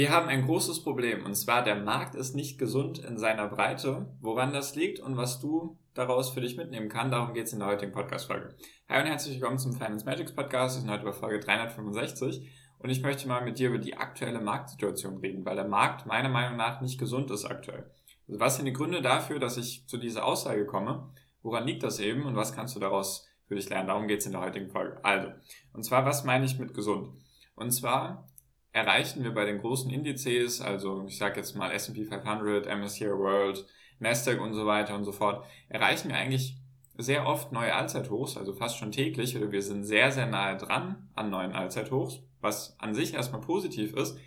Wir haben ein großes Problem und zwar der Markt ist nicht gesund in seiner Breite. Woran das liegt und was du daraus für dich mitnehmen kannst, darum geht es in der heutigen Podcast-Folge. Hi und herzlich willkommen zum Finance Magics Podcast. Wir sind heute bei Folge 365 und ich möchte mal mit dir über die aktuelle Marktsituation reden, weil der Markt meiner Meinung nach nicht gesund ist aktuell. Also was sind die Gründe dafür, dass ich zu dieser Aussage komme? Woran liegt das eben und was kannst du daraus für dich lernen? Darum geht es in der heutigen Folge. Also, und zwar, was meine ich mit gesund? Und zwar erreichen wir bei den großen Indizes, also ich sage jetzt mal S&P 500, MSCI World, Nasdaq und so weiter und so fort, erreichen wir eigentlich sehr oft neue Allzeithochs, also fast schon täglich, oder wir sind sehr, sehr nahe dran an neuen Allzeithochs, was an sich erstmal positiv ist.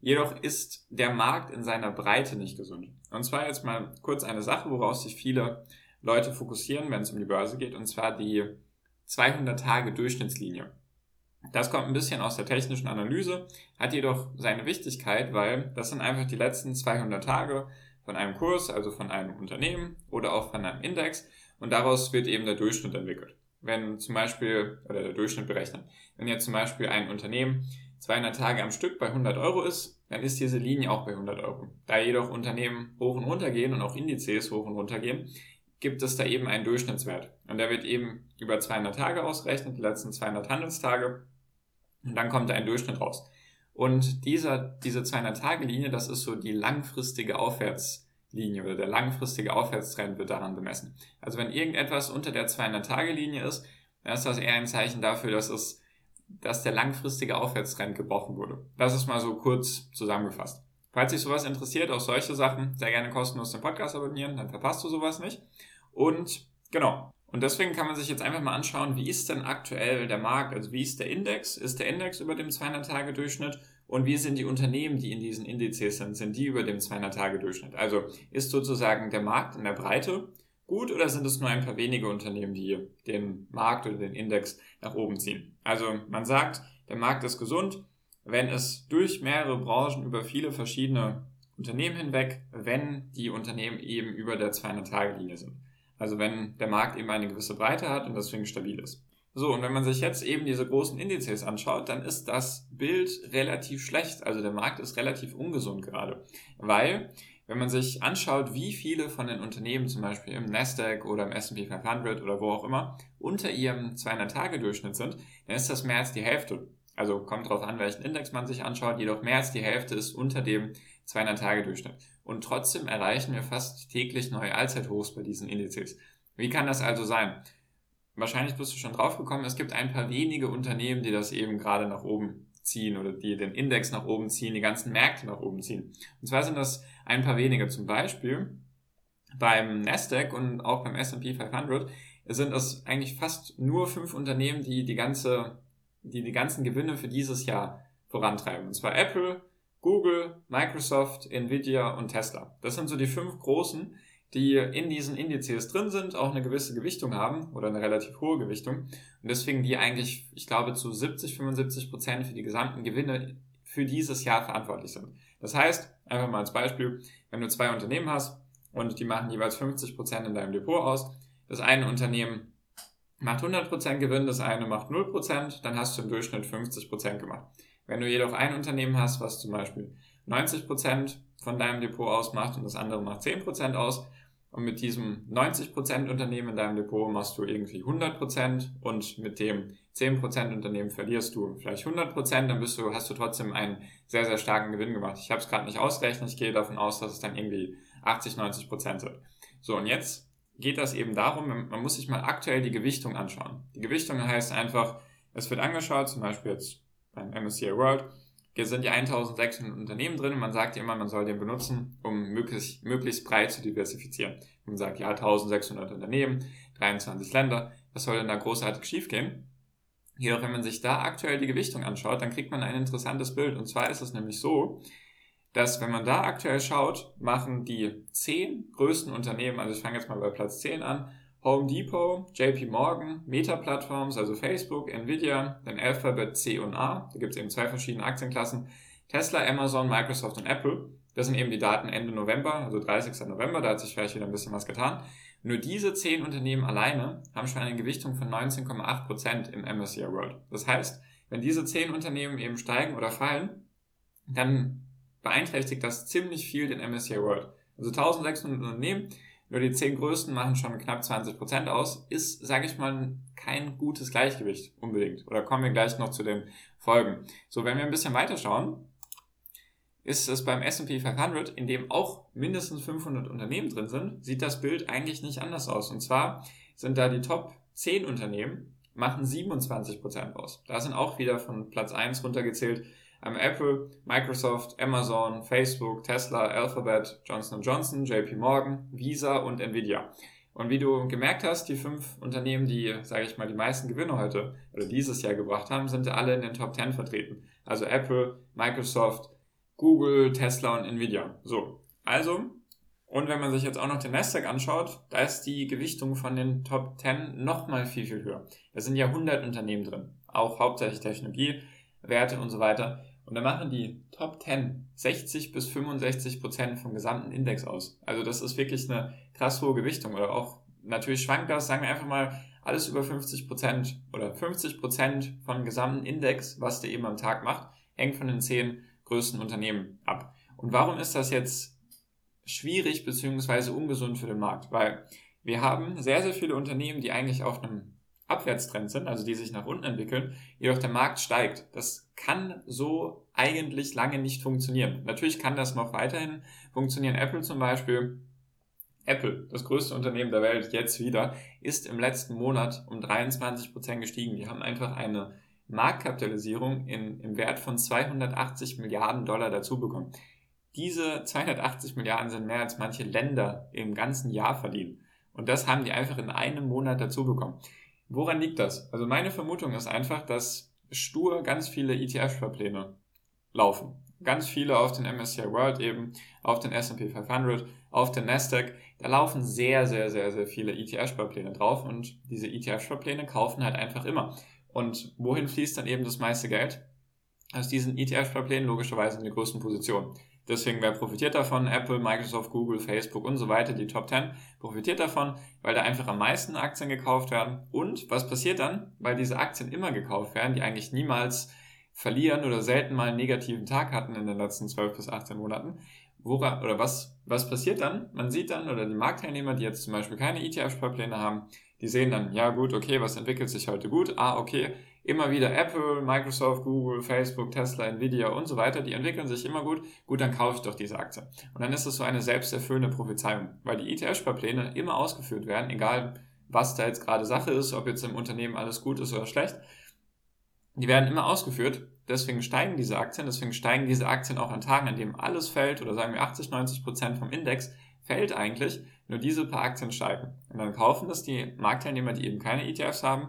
Jedoch ist der Markt in seiner Breite nicht gesund. Und zwar jetzt mal kurz eine Sache, woraus sich viele Leute fokussieren, wenn es um die Börse geht, und zwar die 200 Tage Durchschnittslinie. Das kommt ein bisschen aus der technischen Analyse, hat jedoch seine Wichtigkeit, weil das sind einfach die letzten 200 Tage von einem Kurs, also von einem Unternehmen oder auch von einem Index und daraus wird eben der Durchschnitt entwickelt. Wenn zum Beispiel, oder der Durchschnitt berechnet, wenn jetzt zum Beispiel ein Unternehmen 200 Tage am Stück bei 100 Euro ist, dann ist diese Linie auch bei 100 Euro. Da jedoch Unternehmen hoch und runter gehen und auch Indizes hoch und runter gehen, gibt es da eben einen Durchschnittswert. Und der wird eben über 200 Tage ausgerechnet, die letzten 200 Handelstage. Und dann kommt da ein Durchschnitt raus. Und dieser, diese 200-Tage-Linie, das ist so die langfristige Aufwärtslinie oder der langfristige Aufwärtstrend wird daran bemessen. Also wenn irgendetwas unter der 200-Tage-Linie ist, dann ist das eher ein Zeichen dafür, dass es, dass der langfristige Aufwärtstrend gebrochen wurde. Das ist mal so kurz zusammengefasst. Falls dich sowas interessiert, auch solche Sachen, sehr gerne kostenlos den Podcast abonnieren, dann verpasst du sowas nicht. Und genau, und deswegen kann man sich jetzt einfach mal anschauen, wie ist denn aktuell der Markt, also wie ist der Index? Ist der Index über dem 200-Tage-Durchschnitt? Und wie sind die Unternehmen, die in diesen Indizes sind? Sind die über dem 200-Tage-Durchschnitt? Also ist sozusagen der Markt in der Breite gut oder sind es nur ein paar wenige Unternehmen, die den Markt oder den Index nach oben ziehen? Also man sagt, der Markt ist gesund, wenn es durch mehrere Branchen über viele verschiedene Unternehmen hinweg, wenn die Unternehmen eben über der 200-Tage-Linie sind. Also wenn der Markt eben eine gewisse Breite hat und deswegen stabil ist. So, und wenn man sich jetzt eben diese großen Indizes anschaut, dann ist das Bild relativ schlecht. Also der Markt ist relativ ungesund gerade. Weil, wenn man sich anschaut, wie viele von den Unternehmen zum Beispiel im Nasdaq oder im S&P 500 oder wo auch immer unter ihrem 200-Tage-Durchschnitt sind, dann ist das mehr als die Hälfte. Also kommt darauf an, welchen Index man sich anschaut, jedoch mehr als die Hälfte ist unter dem 200-Tage-Durchschnitt. Und trotzdem erreichen wir fast täglich neue Allzeithochs bei diesen Indizes. Wie kann das also sein? Wahrscheinlich bist du schon drauf gekommen, es gibt ein paar wenige Unternehmen, die das eben gerade nach oben ziehen oder die den Index nach oben ziehen, die ganzen Märkte nach oben ziehen. Und zwar sind das ein paar wenige. Zum Beispiel beim Nasdaq und auch beim S&P 500 sind es eigentlich fast nur fünf Unternehmen, die die ganze, die die ganzen Gewinne für dieses Jahr vorantreiben. Und zwar Apple, Google, Microsoft, Nvidia und Tesla. Das sind so die fünf großen, die in diesen Indizes drin sind, auch eine gewisse Gewichtung haben oder eine relativ hohe Gewichtung und deswegen die eigentlich, ich glaube, zu 70, 75 Prozent für die gesamten Gewinne für dieses Jahr verantwortlich sind. Das heißt, einfach mal als Beispiel, wenn du zwei Unternehmen hast und die machen jeweils 50 Prozent in deinem Depot aus, das eine Unternehmen macht 100 Prozent Gewinn, das eine macht 0 Prozent, dann hast du im Durchschnitt 50 Prozent gemacht. Wenn du jedoch ein Unternehmen hast, was zum Beispiel 90% von deinem Depot ausmacht und das andere macht 10% aus, und mit diesem 90% Unternehmen in deinem Depot machst du irgendwie 100% und mit dem 10% Unternehmen verlierst du vielleicht 100%, dann bist du, hast du trotzdem einen sehr, sehr starken Gewinn gemacht. Ich habe es gerade nicht ausgerechnet, ich gehe davon aus, dass es dann irgendwie 80, 90% sind. So, und jetzt geht das eben darum, man muss sich mal aktuell die Gewichtung anschauen. Die Gewichtung heißt einfach, es wird angeschaut, zum Beispiel jetzt beim MSCI World, hier sind ja 1600 Unternehmen drin und man sagt immer, man soll den benutzen, um möglichst, möglichst breit zu diversifizieren. Man sagt, ja, 1600 Unternehmen, 23 Länder, was soll denn da großartig schiefgehen? Jedoch, wenn man sich da aktuell die Gewichtung anschaut, dann kriegt man ein interessantes Bild. Und zwar ist es nämlich so, dass wenn man da aktuell schaut, machen die zehn größten Unternehmen, also ich fange jetzt mal bei Platz 10 an, Home Depot, JP Morgan, Meta Platforms, also Facebook, Nvidia, dann Alphabet C und A, da gibt es eben zwei verschiedene Aktienklassen, Tesla, Amazon, Microsoft und Apple. Das sind eben die Daten Ende November, also 30. November, da hat sich vielleicht wieder ein bisschen was getan. Nur diese zehn Unternehmen alleine haben schon eine Gewichtung von 19,8% im MSCI World. Das heißt, wenn diese zehn Unternehmen eben steigen oder fallen, dann beeinträchtigt das ziemlich viel den MSCI World. Also 1600 Unternehmen, nur die 10 größten machen schon knapp 20% aus, ist, sage ich mal, kein gutes Gleichgewicht unbedingt. Oder kommen wir gleich noch zu den Folgen. So, wenn wir ein bisschen weiter schauen, ist es beim S&P 500, in dem auch mindestens 500 Unternehmen drin sind, sieht das Bild eigentlich nicht anders aus. Und zwar sind da die Top 10 Unternehmen, machen 27% aus. Da sind auch wieder von Platz 1 runtergezählt ähm, Apple, Microsoft, Amazon, Facebook, Tesla, Alphabet, Johnson Johnson, JP Morgan, Visa und Nvidia. Und wie du gemerkt hast, die fünf Unternehmen, die, sage ich mal, die meisten Gewinne heute oder dieses Jahr gebracht haben, sind alle in den Top 10 vertreten. Also Apple, Microsoft, Google, Tesla und Nvidia. So, also, und wenn man sich jetzt auch noch den Nasdaq anschaut, da ist die Gewichtung von den Top 10 nochmal viel, viel höher. Da sind ja 100 Unternehmen drin, auch hauptsächlich Technologie, Werte und so weiter. Und da machen die Top 10 60 bis 65 Prozent vom gesamten Index aus. Also das ist wirklich eine krass hohe Gewichtung. Oder auch natürlich schwankt das, sagen wir einfach mal, alles über 50 Prozent oder 50 Prozent vom gesamten Index, was der eben am Tag macht, hängt von den 10 größten Unternehmen ab. Und warum ist das jetzt schwierig bzw. ungesund für den Markt? Weil wir haben sehr, sehr viele Unternehmen, die eigentlich auf einem Abwärtstrend sind, also die sich nach unten entwickeln, jedoch der Markt steigt. Das kann so eigentlich lange nicht funktionieren. Natürlich kann das noch weiterhin funktionieren. Apple zum Beispiel, Apple, das größte Unternehmen der Welt, jetzt wieder, ist im letzten Monat um 23 Prozent gestiegen. Die haben einfach eine Marktkapitalisierung in, im Wert von 280 Milliarden Dollar dazu bekommen. Diese 280 Milliarden sind mehr als manche Länder im ganzen Jahr verdienen. Und das haben die einfach in einem Monat dazu bekommen. Woran liegt das? Also meine Vermutung ist einfach, dass stur ganz viele ETF-Sparpläne laufen. Ganz viele auf den MSCI World eben, auf den S&P 500, auf den Nasdaq. Da laufen sehr, sehr, sehr, sehr viele ETF-Sparpläne drauf und diese ETF-Sparpläne kaufen halt einfach immer. Und wohin fließt dann eben das meiste Geld? Aus diesen ETF-Sparplänen logischerweise in die größten Positionen. Deswegen, wer profitiert davon? Apple, Microsoft, Google, Facebook und so weiter, die Top 10 profitiert davon, weil da einfach am meisten Aktien gekauft werden. Und was passiert dann? Weil diese Aktien immer gekauft werden, die eigentlich niemals verlieren oder selten mal einen negativen Tag hatten in den letzten 12 bis 18 Monaten. Wora, oder was, was passiert dann? Man sieht dann, oder die Marktteilnehmer, die jetzt zum Beispiel keine ETF-Sparpläne haben, die sehen dann, ja gut, okay, was entwickelt sich heute gut? Ah, okay, immer wieder Apple, Microsoft, Google, Facebook, Tesla, Nvidia und so weiter, die entwickeln sich immer gut. Gut, dann kaufe ich doch diese Aktie. Und dann ist es so eine selbsterfüllende Prophezeiung, weil die ETF-Sparpläne immer ausgeführt werden, egal was da jetzt gerade Sache ist, ob jetzt im Unternehmen alles gut ist oder schlecht. Die werden immer ausgeführt, deswegen steigen diese Aktien, deswegen steigen diese Aktien auch an Tagen, an denen alles fällt, oder sagen wir 80, 90 Prozent vom Index fällt eigentlich, nur diese paar Aktien steigen. Und dann kaufen das die Marktteilnehmer, die eben keine ETFs haben,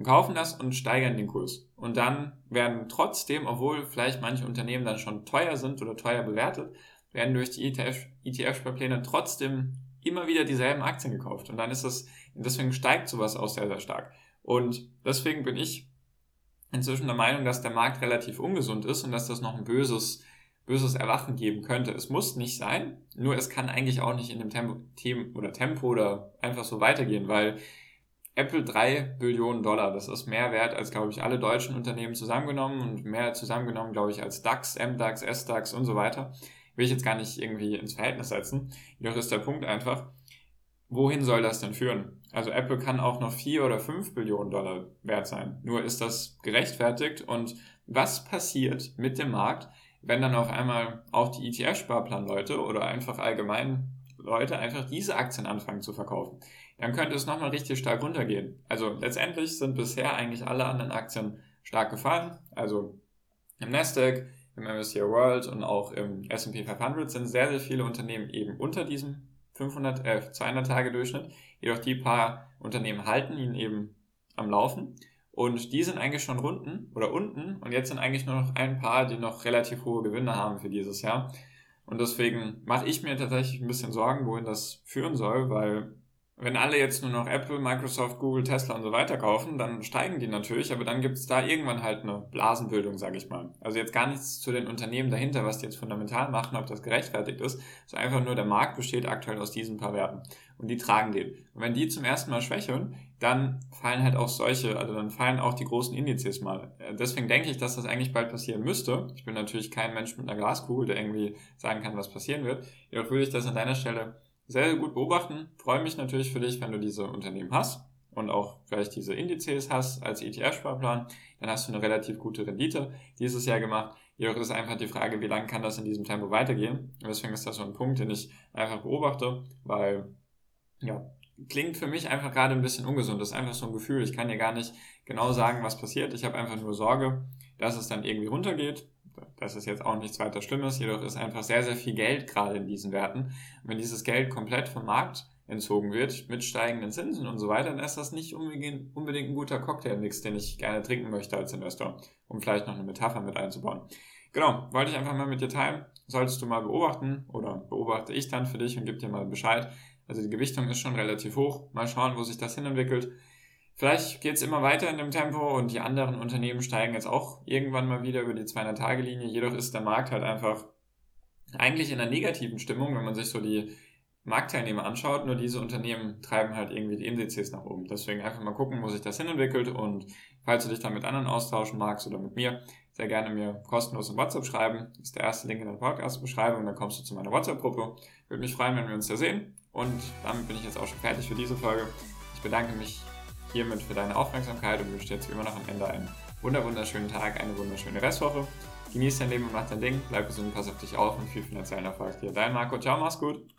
und kaufen das und steigern den Kurs. Und dann werden trotzdem, obwohl vielleicht manche Unternehmen dann schon teuer sind oder teuer bewertet, werden durch die ETF-Sparpläne ETF trotzdem immer wieder dieselben Aktien gekauft. Und dann ist es, deswegen steigt sowas auch sehr, sehr stark. Und deswegen bin ich inzwischen der Meinung, dass der Markt relativ ungesund ist und dass das noch ein böses, böses Erwachen geben könnte. Es muss nicht sein, nur es kann eigentlich auch nicht in dem Tempo, Tempo oder Tempo oder einfach so weitergehen, weil Apple 3 Billionen Dollar, das ist mehr wert als, glaube ich, alle deutschen Unternehmen zusammengenommen und mehr zusammengenommen, glaube ich, als DAX, MDAX, SDAX und so weiter. Will ich jetzt gar nicht irgendwie ins Verhältnis setzen. Jedoch ist der Punkt einfach, wohin soll das denn führen? Also Apple kann auch noch 4 oder 5 Billionen Dollar wert sein. Nur ist das gerechtfertigt und was passiert mit dem Markt, wenn dann auf einmal auch die ETF-Sparplan-Leute oder einfach allgemein Leute einfach diese Aktien anfangen zu verkaufen? Dann könnte es nochmal richtig stark runtergehen. Also letztendlich sind bisher eigentlich alle anderen Aktien stark gefallen. Also im Nasdaq, im MSCI World und auch im S&P 500 sind sehr, sehr viele Unternehmen eben unter diesem 500, äh, 200 Tage Durchschnitt. Jedoch die paar Unternehmen halten ihn eben am Laufen. Und die sind eigentlich schon unten oder unten. Und jetzt sind eigentlich nur noch ein paar, die noch relativ hohe Gewinne haben für dieses Jahr. Und deswegen mache ich mir tatsächlich ein bisschen Sorgen, wohin das führen soll, weil wenn alle jetzt nur noch Apple, Microsoft, Google, Tesla und so weiter kaufen, dann steigen die natürlich, aber dann gibt es da irgendwann halt eine Blasenbildung, sage ich mal. Also jetzt gar nichts zu den Unternehmen dahinter, was die jetzt fundamental machen, ob das gerechtfertigt ist. Ist einfach nur, der Markt besteht aktuell aus diesen paar Werten und die tragen den. Und wenn die zum ersten Mal schwächeln, dann fallen halt auch solche, also dann fallen auch die großen Indizes mal. Äh, deswegen denke ich, dass das eigentlich bald passieren müsste. Ich bin natürlich kein Mensch mit einer Glaskugel, der irgendwie sagen kann, was passieren wird. Jedoch würde ich das an deiner Stelle sehr gut beobachten. Freue mich natürlich für dich, wenn du diese Unternehmen hast und auch vielleicht diese Indizes hast als ETF-Sparplan, dann hast du eine relativ gute Rendite dieses Jahr gemacht. Jedoch ist einfach die Frage, wie lange kann das in diesem Tempo weitergehen? Und deswegen ist das so ein Punkt, den ich einfach beobachte, weil, ja, klingt für mich einfach gerade ein bisschen ungesund. Das ist einfach so ein Gefühl. Ich kann dir gar nicht genau sagen, was passiert. Ich habe einfach nur Sorge, dass es dann irgendwie runtergeht das ist jetzt auch nichts weiter Schlimmes, jedoch ist einfach sehr, sehr viel Geld gerade in diesen Werten. Und wenn dieses Geld komplett vom Markt entzogen wird, mit steigenden Zinsen und so weiter, dann ist das nicht unbedingt, ein guter Cocktailmix, den ich gerne trinken möchte als Investor, um vielleicht noch eine Metapher mit einzubauen. Genau, wollte ich einfach mal mit dir teilen. Solltest du mal beobachten oder beobachte ich dann für dich und gebe dir mal Bescheid. Also die Gewichtung ist schon relativ hoch. Mal schauen, wo sich das hin entwickelt. Vielleicht geht es immer weiter in dem Tempo und die anderen Unternehmen steigen jetzt auch irgendwann mal wieder über die 200-Tage-Linie. Jedoch ist der Markt halt einfach eigentlich in einer negativen Stimmung, wenn man sich so die Marktteilnehmer anschaut. Nur diese Unternehmen treiben halt irgendwie die Indizes nach oben. Deswegen einfach mal gucken, wo sich das hin entwickelt. Und falls du dich dann mit anderen austauschen magst oder mit mir, sehr gerne mir kostenlos im WhatsApp schreiben. Das ist der erste Link in der Podcast-Beschreibung. Dann kommst du zu meiner WhatsApp-Gruppe. Würde mich freuen, wenn wir uns da sehen. Und damit bin ich jetzt auch schon fertig für diese Folge. Ich bedanke mich hiermit für deine Aufmerksamkeit und wünsche dir jetzt wie immer noch am Ende einen wunderschönen Tag, eine wunderschöne Restwoche. Genieß dein Leben und mach dein Ding, bleib gesund, pass auf dich auf und viel finanziellen Erfolg dir. Dein Marco, ciao, mach's gut.